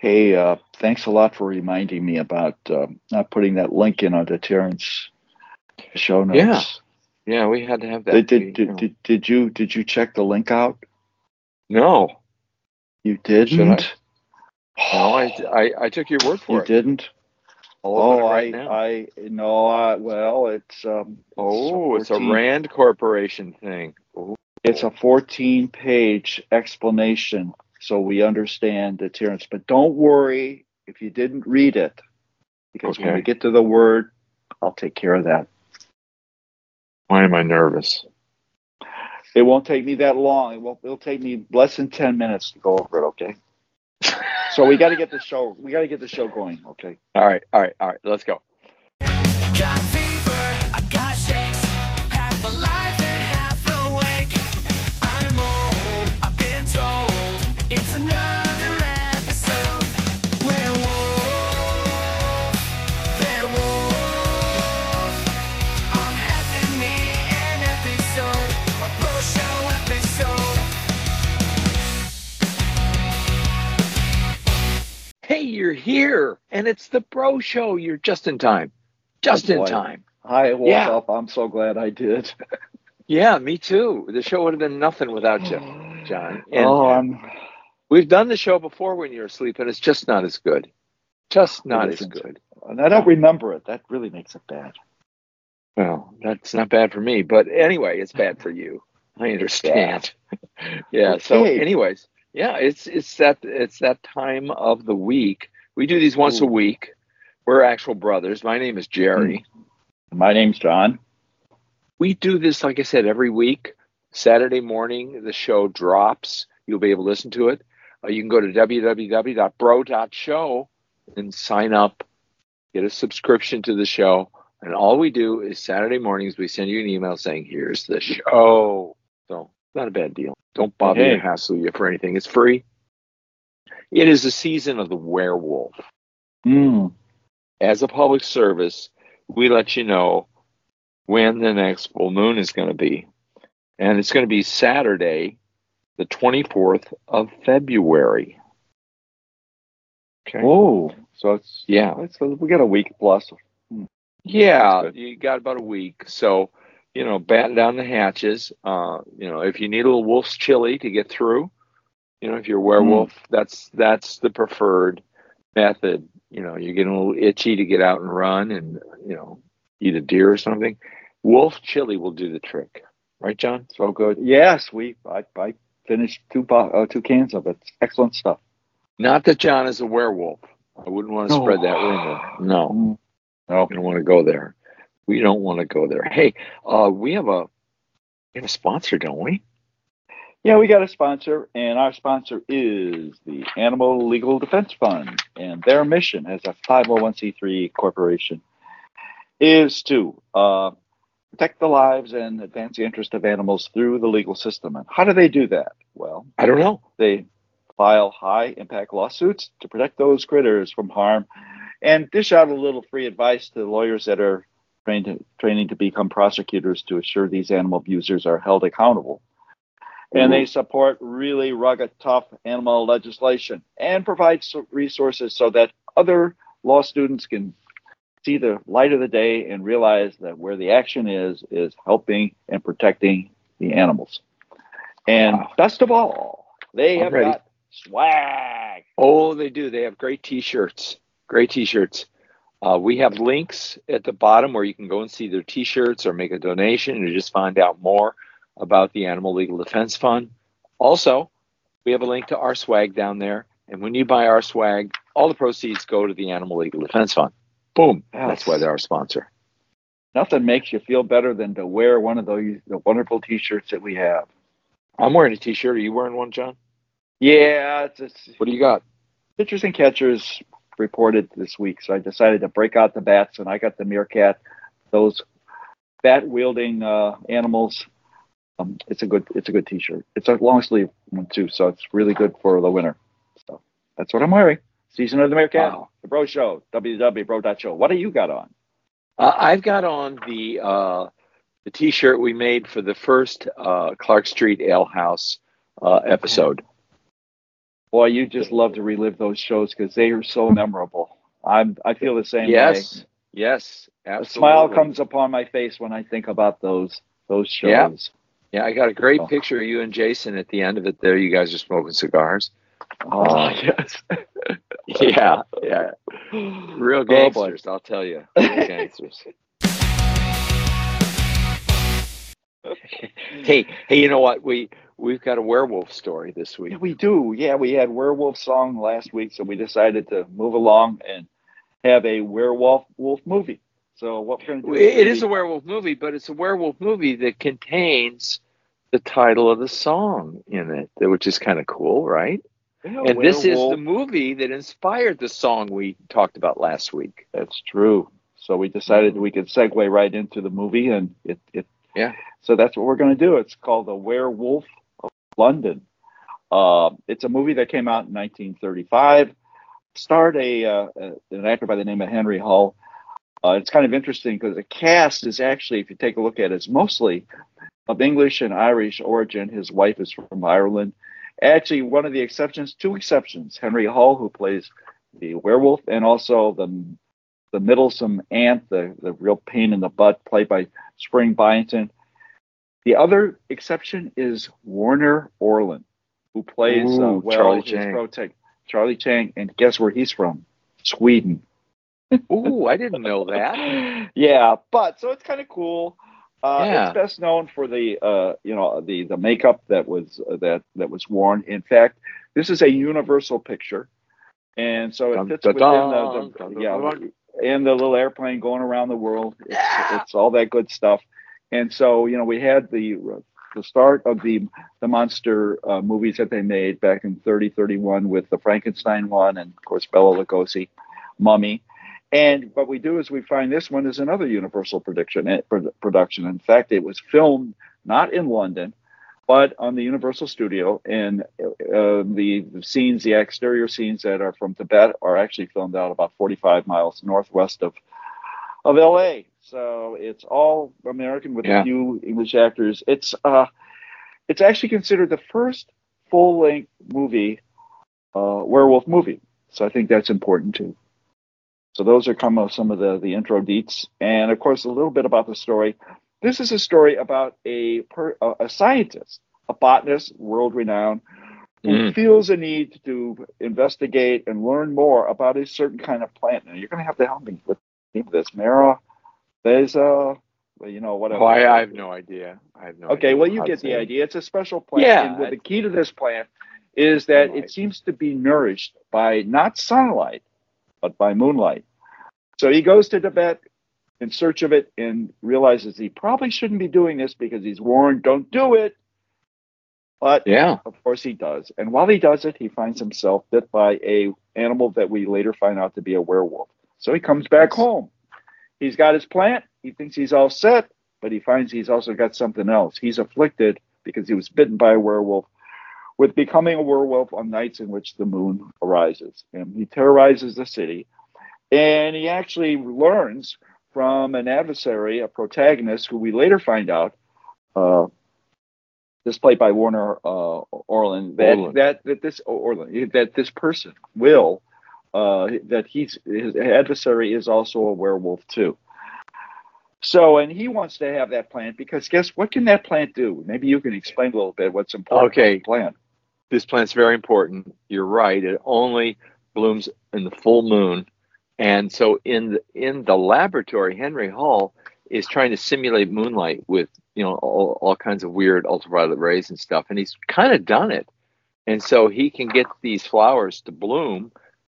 Hey, uh, thanks a lot for reminding me about uh, not putting that link in on the deterrence show notes. Yeah. Yeah, we had to have that. Did, did, did, did, did you did you check the link out? no, You didn't. no, I, I, I took your word for you it. You didn't. Oh, it I now. I no. I, well, it's um. oh, it's a 14 Rand Corporation thing. Oh, It's a 14 page explanation so we understand the deterrence. But don't worry if you didn't read it, because when Okay. we get to the word, I'll take care of that. why am I nervous? It won't take me that long. It won't. It'll take me less than 10 minutes to go over it. Okay. So we got to get the show. We got to get the show going. Okay. All right, all right, all right. Let's go. And it's the Bro Show. You're just in time. Just in boy. time. I woke Yeah. up. I'm so glad I did. Yeah, me too. The show would have been nothing without you, John. And oh, I'm. we've done the show before when you're asleep, and it's just not as good. Just not as good. And I don't remember it. That really makes it bad. Well, that's not bad for me, but anyway, it's bad for you. I understand. yeah. So, anyways, yeah, it's it's that it's that time of the week. We do these once a week. We're actual brothers. My name is Jerry. My name's John. We do this, like I said, every week. Saturday morning, the show drops. You'll be able to listen to it. Uh, you can go to www.bro.show and sign up, get a subscription to the show. And all we do is Saturday mornings, we send you an email saying, here's the show. So, not a bad deal. Don't bother Hey. you, hassle you for anything. It's free. It is the season of the werewolf Mm. as a public service, we let you know when the next full moon is going to be. And it's going to be Saturday, the 24th of February. Okay. Whoa. So it's Yeah. it's we got a week plus. Yeah, you got about a week. So, you know, batten down the hatches. Uh, you know, if you need a little wolf's chili to get through, you know, if you're a werewolf, that's that's the preferred method. You know, you're getting a little itchy to get out and run and, you know, eat a deer or something. Wolf chili will do the trick. Right, John? So good. Yes, we I, I finished two uh, two cans of it. Excellent stuff. Not that John is a werewolf. I wouldn't want to No. spread that rumor. No. Mm. No. We don't want to go there. We don't want to go there. Hey, uh, we have a we have a sponsor, don't we? Yeah, we got a sponsor, and our sponsor is the Animal Legal Defense Fund, and their mission as a 501c3 corporation is to uh, protect the lives and advance the interest of animals through the legal system. And how do they do that? Well, I don't know. they file high impact lawsuits to protect those critters from harm and dish out a little free advice to lawyers that are trained to, training to become prosecutors to assure these animal abusers are held accountable. And they support really rugged, tough animal legislation and provide resources so that other law students can see the light of the day and realize that where the action is, is helping and protecting the animals. And Wow. best of all, they have got swag. Oh, they do. They have great T-shirts. Great T-shirts. Uh, we have links at the bottom where you can go and see their T-shirts or make a donation or just find out more about the Animal Legal Defense Fund. Also, we have a link to our swag down there, and when you buy our swag, all the proceeds go to the Animal Legal Defense Fund. Boom. That's why they're our sponsor. Nothing makes you feel better than to wear one of those the wonderful T-shirts that we have. I'm wearing a T-shirt. Are you wearing one, John? Yeah, it's, it's What do you got? pitchers and catchers reported this week, so I decided to break out the bats, and I got the meerkat. Those bat wielding uh, animals. Um, it's a good it's a good T-shirt. It's a long sleeve one too, so it's really good for the winter. So that's what I'm wearing. Season of the meerkat, Wow. the Bro Show, www.bro.show. What do you got on? Uh, I've got on the uh, the T-shirt we made for the first uh, Clark Street Ale House uh, episode. Boy, you just love to relive those shows because they are so memorable. I'm I feel the same way. Yes, yes, A smile comes upon my face when I think about those those shows. Yeah, I got a great Oh. picture of you and Jason at the end of it. There, you guys are smoking cigars. Oh uh, yes. Yeah, yeah, real Oh, gangsters. I'll tell you, real gangsters. hey, hey, you know what? We we've got a werewolf story this week. Yeah, we do. Yeah, we had werewolf song last week, so we decided to move along and have a werewolf wolf movie. So what we're going to do? It is a werewolf movie, but it's a werewolf movie that contains the title of the song in it, which is kind of cool, right? Yeah, And this is the movie that inspired the song we talked about last week. That's true. So we decided we could segue right into the movie, and it, it Yeah. So that's what we're going to do. It's called The Werewolf of London. Uh, it's a movie that came out in 1935. Starred a uh, an actor by the name of Henry Hull. Uh, it's kind of interesting because the cast is actually, if you take a look at it, it's mostly of English and Irish origin. His wife is from Ireland. Actually, one of the exceptions, two exceptions, Henry Hull, who plays the werewolf, and also the the middlesome aunt, the, the real pain in the butt, played by Spring Byington. The other exception is Warner Orland, who plays uh, well Charlie Chang. protect Charlie Chang, and guess where he's from? Sweden. Ooh, I didn't know that. yeah, but so it's kind of cool. Uh, Yeah. It's best known for the uh, you know the the makeup that was uh, that that was worn. In fact, this is a universal picture, and so it fits dun, within dun, the, the dun, yeah and the little airplane going around the world. It's, Yeah. it's all that good stuff. And so, you know, we had the the start of the the monster uh, movies that they made back in 30, 31 with the Frankenstein one, and of course Bela Lugosi, Mummy. And what we do is we find this one is another Universal production. eh, Production. In fact, it was filmed not in London, but on the Universal Studio. And uh, the, the scenes, the exterior scenes that are from Tibet, are actually filmed out about 45 miles northwest of of LA. So it's all American with Yeah. a few English actors. It's uh, it's actually considered the first full length movie, uh, werewolf movie. So I think that's important too. So those are come of some of the the intro deets, and of course a little bit about the story. This is a story about a per, a, a scientist, a botanist, world renowned, who Mm. feels a need to investigate and learn more about a certain kind of plant. Now you're going to have to help me with the name of this. Mara, there's a, you know whatever. Oh, I, I have no idea. I have no Okay, well you get the it. idea. It's a special plant. Yeah. And the key to this plant is that it seems to be nourished by not sunlight, but by moonlight. So he goes to Tibet in search of it and realizes he probably shouldn't be doing this because he's warned, don't do it. But Yeah. of course he does. And while he does it, he finds himself bit by a animal that we later find out to be a werewolf. So he comes back home. He's got his plant. He thinks he's all set, but he finds he's also got something else. He's afflicted because he was bitten by a werewolf with becoming a werewolf on nights in which the moon arises. And he terrorizes the city. And he actually learns from an adversary, a protagonist, who we later find out, uh, this played by Warner uh, Orland, that, Orland. that that this Orland that this person will uh, that he's his adversary is also a werewolf too. So, and he wants to have that plant because guess what can that plant do? Maybe you can explain a little bit what's important Okay. about the plant. This plant's very important. You're right. It only blooms in the full moon. And so in the in the laboratory, Henry Hull is trying to simulate moonlight with, you know, all, all kinds of weird ultraviolet rays and stuff. And he's kind of done it. And so he can get these flowers to bloom.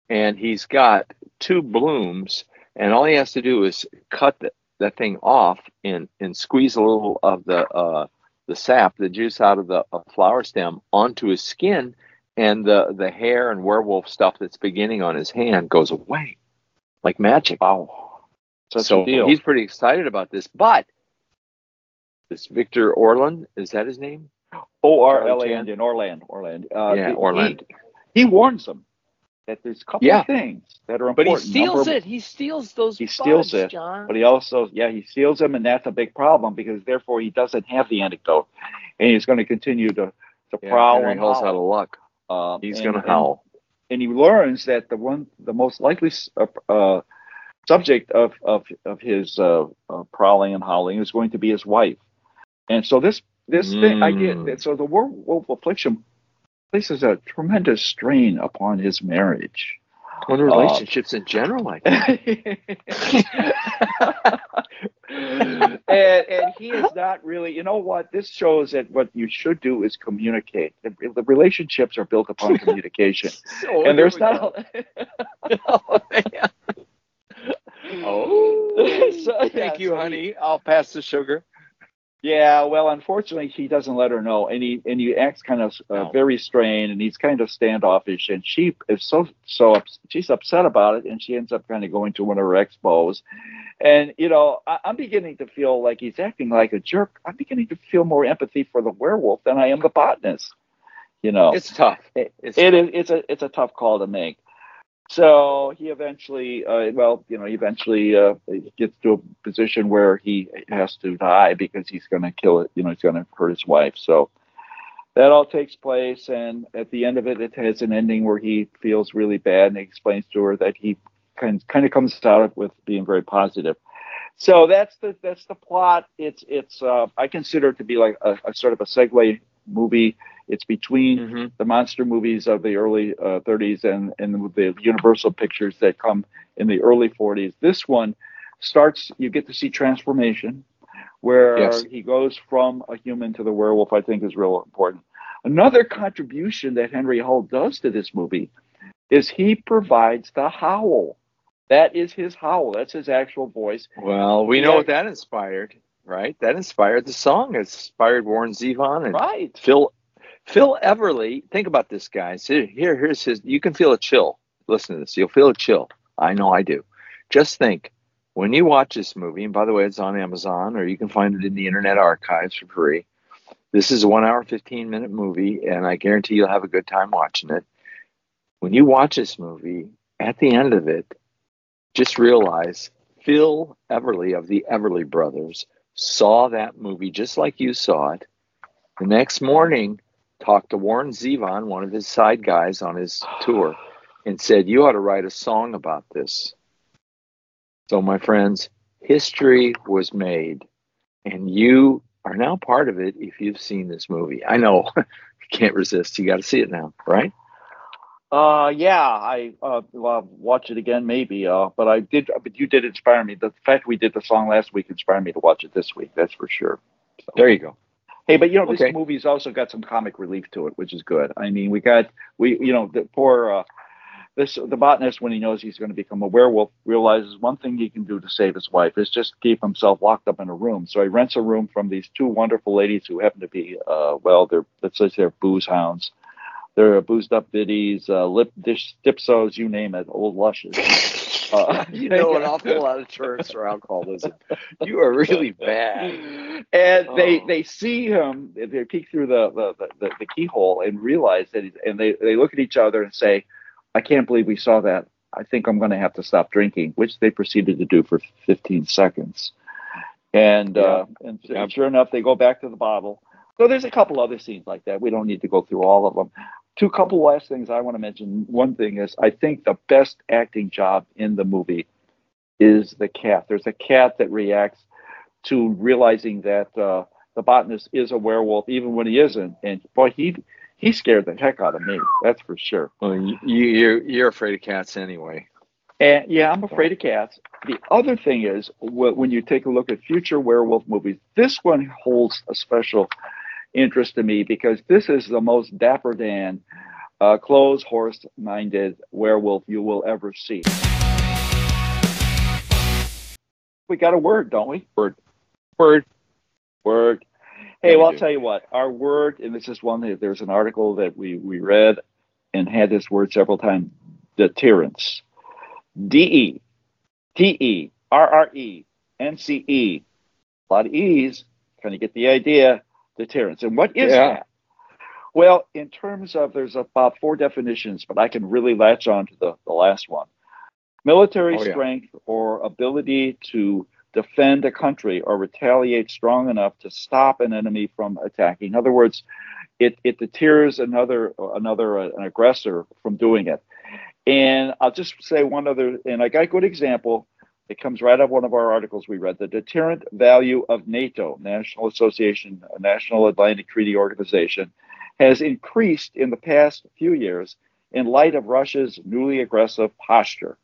And he's got two blooms. And all he has to do is cut the, that thing off and, and squeeze a little of the uh, the sap, the juice out of the flower stem onto his skin, and the the hair and werewolf stuff that's beginning on his hand goes away like magic. Wow, such so a deal. he's pretty excited about this. But this Victor Orland is that his name? O R L A? N D, Orland, Orland. Uh, Yeah, he- Orland. He, he warns them that there's a couple Yeah. of things that are important. But he steals Number- it. He steals those. He steals it, John. But he also, yeah, he steals them, and that's a big problem because therefore he doesn't have the antidote, and he's going to continue to to yeah, prowl Henry and Hall's howl. out of luck. Um, He's gonna howl. and he learns that the one, the most likely uh, uh, subject of of of his uh, uh, prowling and howling is going to be his wife. And so this this thing I Mm. get so the werewolf affliction places a tremendous strain upon his marriage. On um, relationships in general, I think. and and he is not really you know what this shows that what you should do is communicate the, the relationships are built upon communication and there's not go. oh, man. Oh, So, thank yeah, you, so he- honey. I'll pass the sugar. Yeah, well, unfortunately, he doesn't let her know, and he and he acts kind of uh, No. very strained, and he's kind of standoffish, and she is so so ups- she's upset about it, and she ends up kind of going to one of her expos, and you know, I, I'm beginning to feel like he's acting like a jerk. I'm beginning to feel more empathy for the werewolf than I am the botanist. You know, It's tough. It- It's it is it's a it's a tough call to make. So he eventually, uh, well, you know, eventually uh, gets to a position where he has to die because he's going to kill it. You know, he's going to hurt his wife. So that all takes place, and at the end of it, it has an ending where he feels really bad, and he explains to her that he kind kind of comes out with being very positive. So that's the that's the plot. It's it's uh, I consider it to be like a, a sort of a segue movie. It's between Mhm. the monster movies of the early uh, 30s and, and the Universal pictures that come in the early 40s. This one starts, you get to see transformation, where Yes. he goes from a human to the werewolf, I think is real important. Another contribution that Henry Hull does to this movie is he provides the howl. That is his howl. That's his actual voice. Well, we know Yeah. what that inspired, right? That inspired the song. It inspired Warren Zevon and Right. Phil Phil Everly. Think about this, guys. Here, here, here's his. You can feel a chill. Listen to this. You'll feel a chill. I know I do. Just think when you watch this movie, and by the way, it's on Amazon or you can find it in the Internet Archives for free. This is a one hour, 15 minute movie, and I guarantee you'll have a good time watching it. When you watch this movie, at the end of it, just realize Phil Everly of the Everly Brothers saw that movie just like you saw it. The next morning, talked to Warren Zevon, one of his side guys on his tour, and said, You ought to write a song about this. So, my friends, history was made, and you are now part of it if you've seen this movie. I know, you can't resist. You got to see it now, right? Uh, yeah, I uh, well, watch it again maybe. Uh, but I did, but you did inspire me. The fact we did the song last week inspired me to watch it this week. That's for sure. So. There you go. Hey, but you know, this movie's also got some comic relief to it, which is good. I mean, we got we, you know, the poor uh, this the botanist when he knows he's going to become a werewolf realizes one thing he can do to save his wife is just keep himself locked up in a room. So he rents a room from these two wonderful ladies who happen to be, uh, well, they're let's say they're booze hounds. They're boozed up biddies, uh, lip dish dipsos, you name it, old lushes. Uh, you know an awful lot of terms for alcoholism. You are really bad. and they Oh. they see him they peek through the the, the, the keyhole and realize that he's, and they, they look at each other and say i can't believe we saw that i think i'm going to have to stop drinking which they proceeded to do for 15 seconds and uh and Yep. sure enough they go back to the bottle so there's a couple other scenes like that we don't need to go through all of them two couple last things i want to mention one thing is i think the best acting job in the movie is the cat there's a cat that reacts to realizing that uh, the botanist is a werewolf, even when he isn't. And boy, he he scared the heck out of me. That's for sure. Well, you, you're you're afraid of cats anyway. And yeah, I'm afraid of cats. The other thing is, when you take a look at future werewolf movies, this one holds a special interest to me because this is the most dapper Dan, uh, clothes horse-minded werewolf you will ever see. We got a word, don't we? Word. Word. Word. Hey, well, I'll tell you what. Our word, and this is one that there's an article that we we read and had this word several times. Deterrence. D E T E R R E N C E. A lot of E's. Kind of get the idea. Deterrence. And what is Yeah. that? Well, in terms of there's about four definitions, but I can really latch on to the, the last one. Military Oh, yeah. strength or ability to defend a country or retaliate strong enough to stop an enemy from attacking. In other words, it it deters another another uh, an aggressor from doing it. And I'll just say one other, and I got a good example. It comes right out of one of our articles we read. The deterrent value of NATO, National Association, National Atlantic Treaty Organization, has increased in the past few years in light of Russia's newly aggressive posture.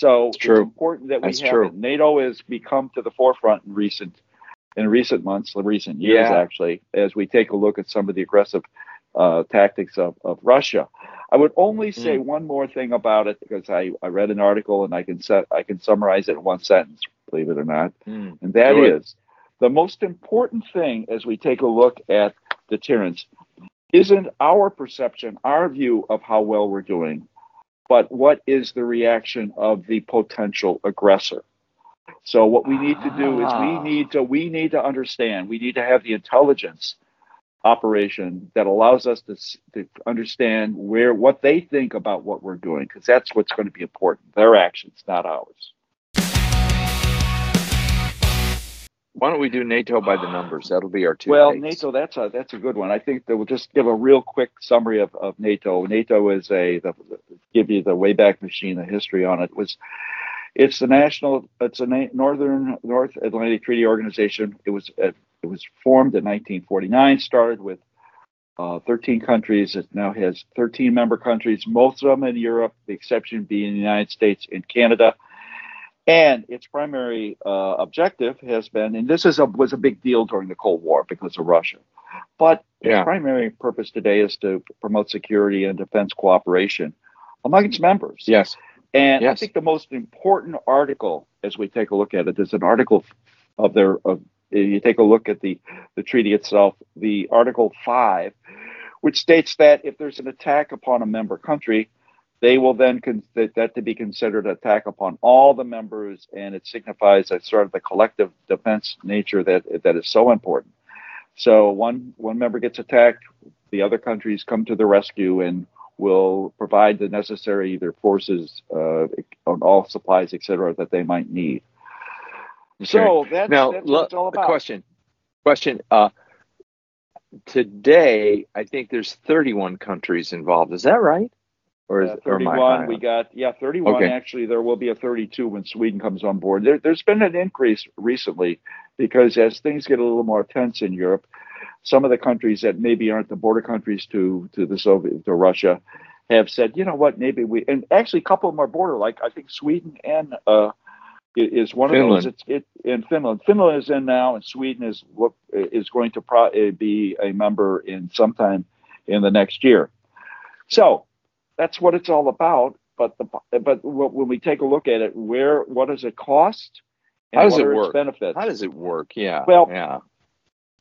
So It's true. important that we That's have true. it. NATO has become to the forefront in recent in recent months, in recent years Yeah. actually, as we take a look at some of the aggressive uh, tactics of, of Russia. I would only say Hmm. one more thing about it because I, I read an article and I can set I can summarize it in one sentence, believe it or not. Mm. And that is the most important thing as we take a look at deterrence isn't our perception, our view of how well we're doing, but what is the reaction of the potential aggressor. So what we need to do is we Ah. need to we need to understand, we need to have the intelligence operation that allows us to, to understand where what they think about what we're doing because that's what's going to be important their actions not ours Why don't we do NATO by the numbers? That'll be our two. Well, takes. NATO, that's a that's a good one. I think that we'll just give a real quick summary of, of NATO. NATO is a the, give you the Wayback Machine, the history on it was. It's the national. It's a Northern North Atlantic Treaty Organization. It was uh, it was formed in 1949. Started with uh, 13 countries. It now has 13 member countries. Most of them in Europe, the exception being the United States and Canada. And its primary uh, objective has been, and this is a, was a big deal during the Cold War because of Russia, but its primary purpose today is to promote security and defense cooperation among its members. Yes. And I think the most important article, as we take a look at it, is an article of their. Of, you take a look at the the treaty itself, the Article Five, which states that if there's an attack upon a member country, they will then con- that, to be considered attack upon all the members, and it signifies that sort of the collective defense nature that that is so important. So one one member gets attacked, the other countries come to the rescue and will provide the necessary either forces, uh, all supplies, et cetera, that they might need. So that's, now, that's what it's all about. question. Question. Uh, today, I think there's 31 countries involved. Is that right? Or is Uh, or am I 31, high we got, yeah, 31. Okay. Actually, there will be a 32 when Sweden comes on board. There, there's been an increase recently because as things get a little more tense in Europe, some of the countries that maybe aren't the border countries to, to the Soviet, to Russia, have said, you know what, maybe we, and actually a couple of them are border, like I think Sweden and, uh, is one of those. It's it in Finland. Finland is in now, and Sweden is look is going to pro, uh, be a member in sometime in the next year. So that's what it's all about. But the but when we take a look at it, where what does it cost? How does it work? benefits? How does it work? Yeah. Well, yeah.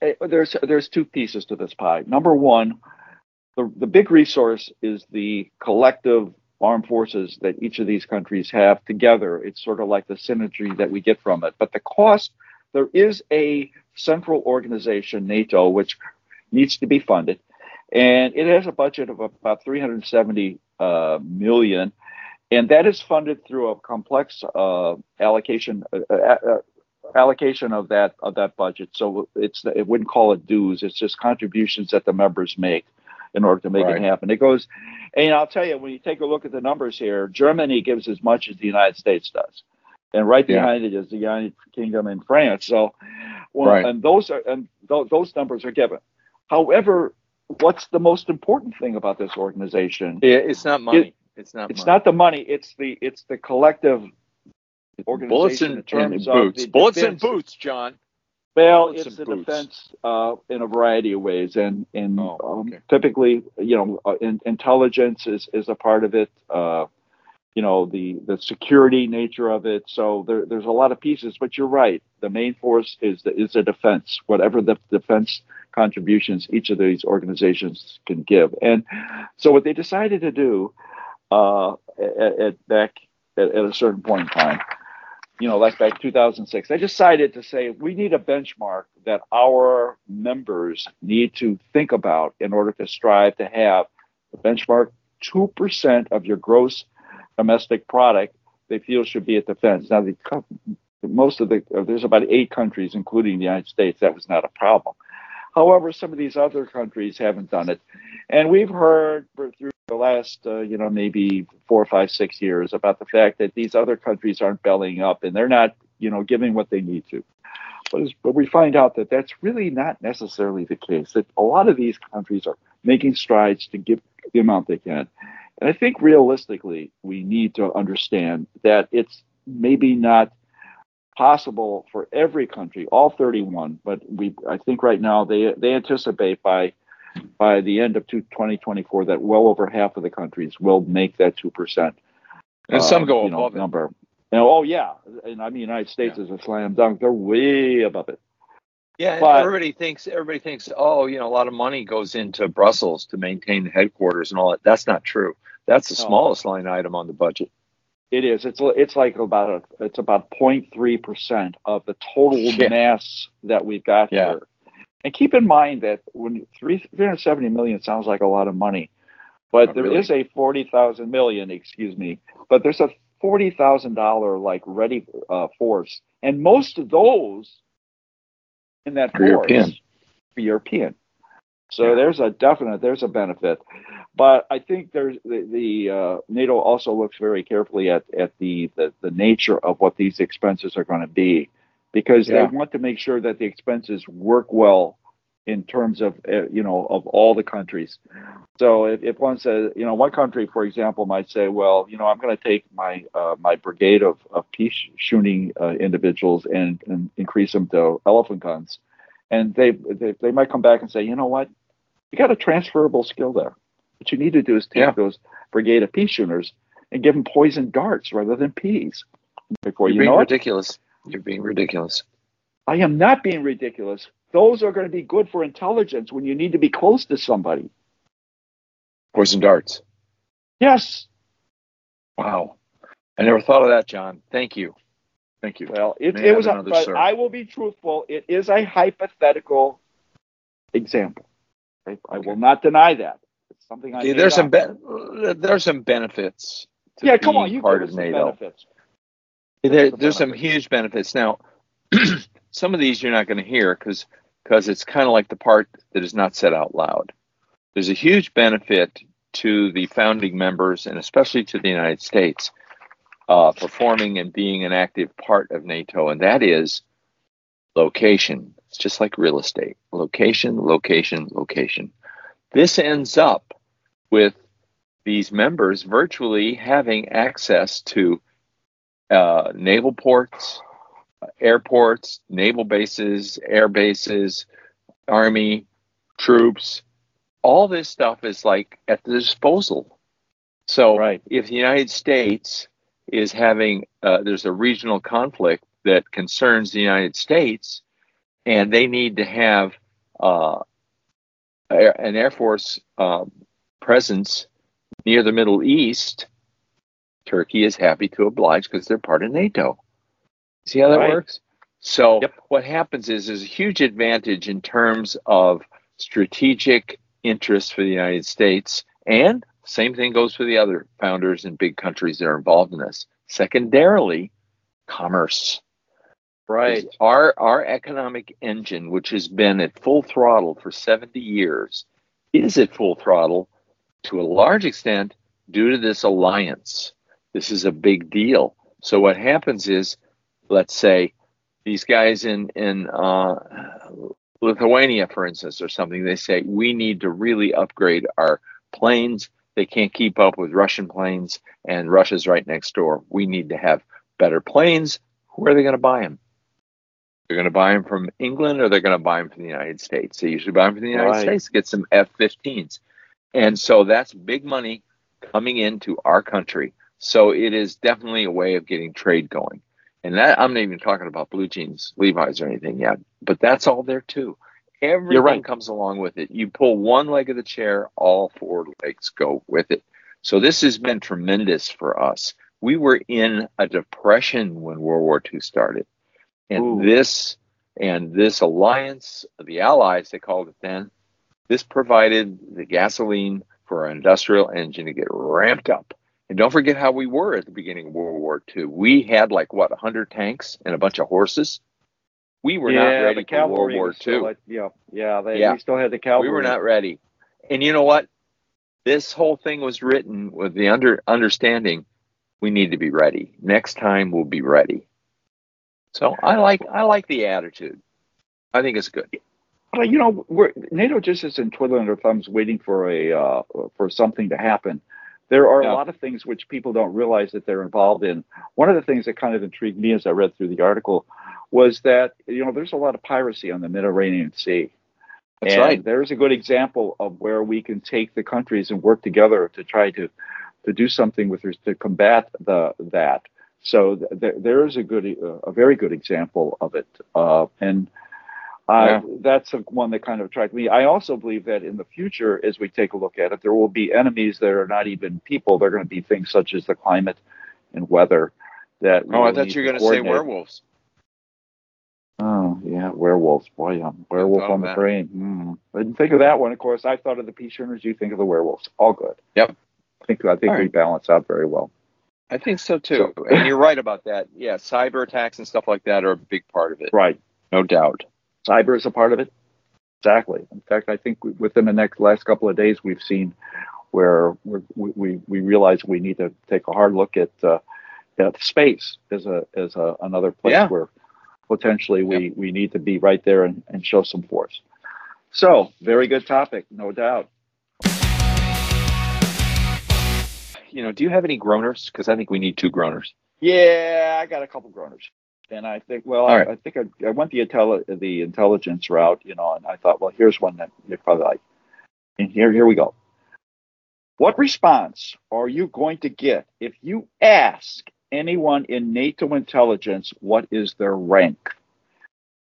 Eh, there's there's two pieces to this pie. Number one, the the big resource is the collective armed forces that each of these countries have together. It's sort of like the synergy that we get from it. But the cost, there is a central organization, NATO, which needs to be funded, and it has a budget of about 370 uh, million, and that is funded through a complex uh, allocation. Uh, uh, uh, allocation of that of that budget so it's it wouldn't call it dues it's just contributions that the members make in order to make Right. it happen it goes and i'll tell you when you take a look at the numbers here germany gives as much as the united states does and right Yeah. behind it is the united kingdom and france so well, Right. and those are and th- those numbers are given however what's the most important thing about this organization It's not money. it's not. it's money. not the money it's the it's the collective bullets and, in terms and boots. Bullets and boots, John. Well, it's and the boots. defense uh, in a variety of ways, and and Oh, um, typically, you know, uh, in, intelligence is, is a part of it. Uh, you know, the the security nature of it. So there, there's a lot of pieces. But you're right. The main force is the is the defense. Whatever the defense contributions each of these organizations can give. And so what they decided to do uh, at, at back at, at a certain point in time you know, like back 2006, they decided to say we need a benchmark that our members need to think about in order to strive to have the benchmark 2% of your gross domestic product they feel should be at defense. Now, the, most of the, there's about eight countries, including the United States, that was not a problem. However, some of these other countries haven't done it, and we've heard through the last, uh, you know, maybe four, five, six years about the fact that these other countries aren't bellying up and they're not, you know, giving what they need to. But, but we find out that that's really not necessarily the case. That a lot of these countries are making strides to give the amount they can. And I think realistically, we need to understand that it's maybe not possible for every country, all 31, but we I think right now they they anticipate by by the end of two- 2024 that well over half of the countries will make that two percent And some uh, go above it. number. And, oh yeah, and I mean United States is a slam dunk. They're way above it. Yeah, But- everybody thinks everybody thinks, oh, you know, a lot of money goes into Brussels to maintain the headquarters and all that. That's not true. That's the No. smallest line item on the budget. It is. It's it's like about a it's about 0.3 percent of the total Yeah. mass that we've got Yeah. here. And keep in mind that when three 370 million sounds like a lot of money, but Not there really. is a 40,000 million, excuse me, but there's a forty thousand dollar like ready uh, force, and most of those in that force European. European. So Yeah. there's a definite there's a benefit, but I think there's the, the uh, NATO also looks very carefully at at the, the the nature of what these expenses are going to be, because Yeah. they want to make sure that the expenses work well in terms of uh, you know of all the countries. So if, if one says you know one country for example might say well you know I'm going to take my uh, my brigade of, of peace shooting uh, individuals and, and increase them to elephant guns, and they, they they might come back and say you know what you got a transferable skill there. What you need to do is take Yeah. those brigade of pea shooters and give them poison darts rather than peas. Before You're you being know it, ridiculous. You're being ridiculous. I am not being ridiculous. Those are going to be good for intelligence when you need to be close to somebody. Poison darts. Yes. Wow. I never thought of that, John. Thank you. Thank you. Well, it, it was, a, but. I will be truthful. It is a hypothetical example. I, I will not deny that. It's something I. Okay, there's some be- uh, there's some benefits to Yeah, come on. You part of some NATO. benefits. There, there's some huge benefits. Now, some of these you're not going to hear because because it's kind of like the part that is not said out loud. There's a huge benefit to the founding members and especially to the United States uh, performing and being an active part of NATO, and that is location. It's just like real estate location, location, location. This ends up with these members virtually having access to uh, naval ports, airports, naval bases, air bases, army, troops. All this stuff is like at the disposal. So Right. if the United States is having, uh, there's a regional conflict that concerns the United States, and they need to have uh, an Air Force uh, presence near the Middle East, Turkey is happy to oblige because they're part of NATO. See how that Right. works? So Yep. what happens is there's a huge advantage in terms of strategic interest for the United States, and same thing goes for the other founders and big countries that are involved in this. Secondarily, commerce. Right. Our our economic engine, which has been at full throttle for 70 years, is at full throttle to a large extent due to this alliance. This is a big deal. So what happens is, let's say, these guys in in uh, Lithuania, for instance, or something, they say we need to really upgrade our planes. They can't keep up with Russian planes, and Russia's right next door. We need to have better planes. Where are they going to buy them? They're going to buy them from England, or they're going to buy them from the United States. They usually buy them from the United Right. States. Get some F-15s, and so that's big money coming into our country. So it is definitely a way of getting trade going. And that I'm not even talking about blue jeans, Levi's, or anything yet, but that's all there too. Everything right. comes along with it. You pull one leg of the chair, all four legs go with it. So this has been tremendous for us. We were in a depression when World War II started, and Ooh. this and this alliance, the Allies they called it then, this provided the gasoline for our industrial engine to get ramped up. And don't forget how we were at the beginning of World War II. We had like what 100 tanks and a bunch of horses. we were yeah, not ready for World War II. at- yeah, yeah, they, Yeah. we still had the cavalry. We were not ready. And you know what? This whole thing was written with the under understanding we need to be ready. Next time we'll be ready. So I like I like the attitude. I think it's good. But you know, we're, NATO just isn't twiddling their thumbs waiting for a uh, for something to happen. There are No. a lot of things which people don't realize that they're involved in. One of the things that kind of intrigued me as I read through the article was that you know there's a lot of piracy on the Mediterranean Sea. That's and right. There's a good example of where we can take the countries and work together to try to to do something with to combat the that. So th- th- there is a good, uh, a very good example of it, uh, and uh, that's a, one that kind of attracted me. I also believe that in the future, as we take a look at it, there will be enemies that are not even people. They're going to be things such as the climate and weather. That Oh, I thought you were going to say werewolves. Oh yeah, werewolves. Boy, yeah, werewolf on the that. brain. Mm. I didn't think of that one. Of course, I thought of the pea shooters. You think of the werewolves. All good. Yep. I think I think All we right. balance out very well. I think so too. and you're right about that. Yeah, cyber attacks and stuff like that are a big part of it. Right. No doubt. Cyber is a part of it. Exactly. In fact, I think within the next last couple of days, we've seen where we're, we we we realize we need to take a hard look at uh, at space as a as a, another place Yeah. where potentially we we need to be right there and, and show some force. So, very good topic, no doubt. You know, do you have any groaners? Because I think we need two groaners. Yeah, I got a couple groaners, and I think well, I, right. I think I, I went the intelli- the intelligence route, you know, and I thought, well, here's one that you probably like, and here here we go. What response are you going to get if you ask anyone in NATO intelligence what is their rank?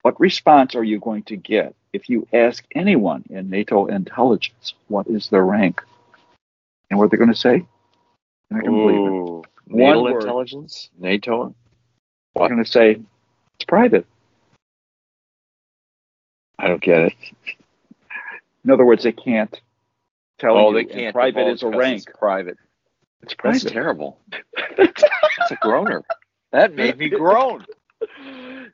What response are you going to get if you ask anyone in NATO intelligence what is their rank? And what they're going to say? I can believe it. Ooh, One NATO word. intelligence, NATO. They're going to say it's private. I don't get it. In other words, they can't tell oh, you. they can't. Private is a rank. It's private. It's That's terrible. That's a groaner. That made me groan.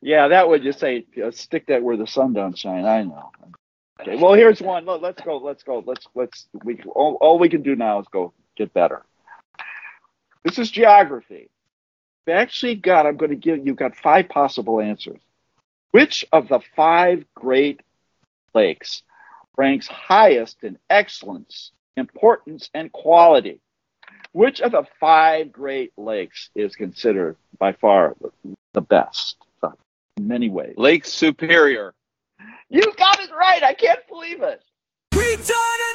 yeah, that would just say stick that where the sun don't shine. I know. Okay. Well, here's one. Let- Let's go. Let's go. Let's let's we all, all we can do now is go get better. This is geography. We actually got. I'm going to give you got five possible answers. Which of the five Great Lakes ranks highest in excellence, importance, and quality? Which of the five Great Lakes is considered by far the best in many ways? Lake Superior. You got it right. I can't believe it. We done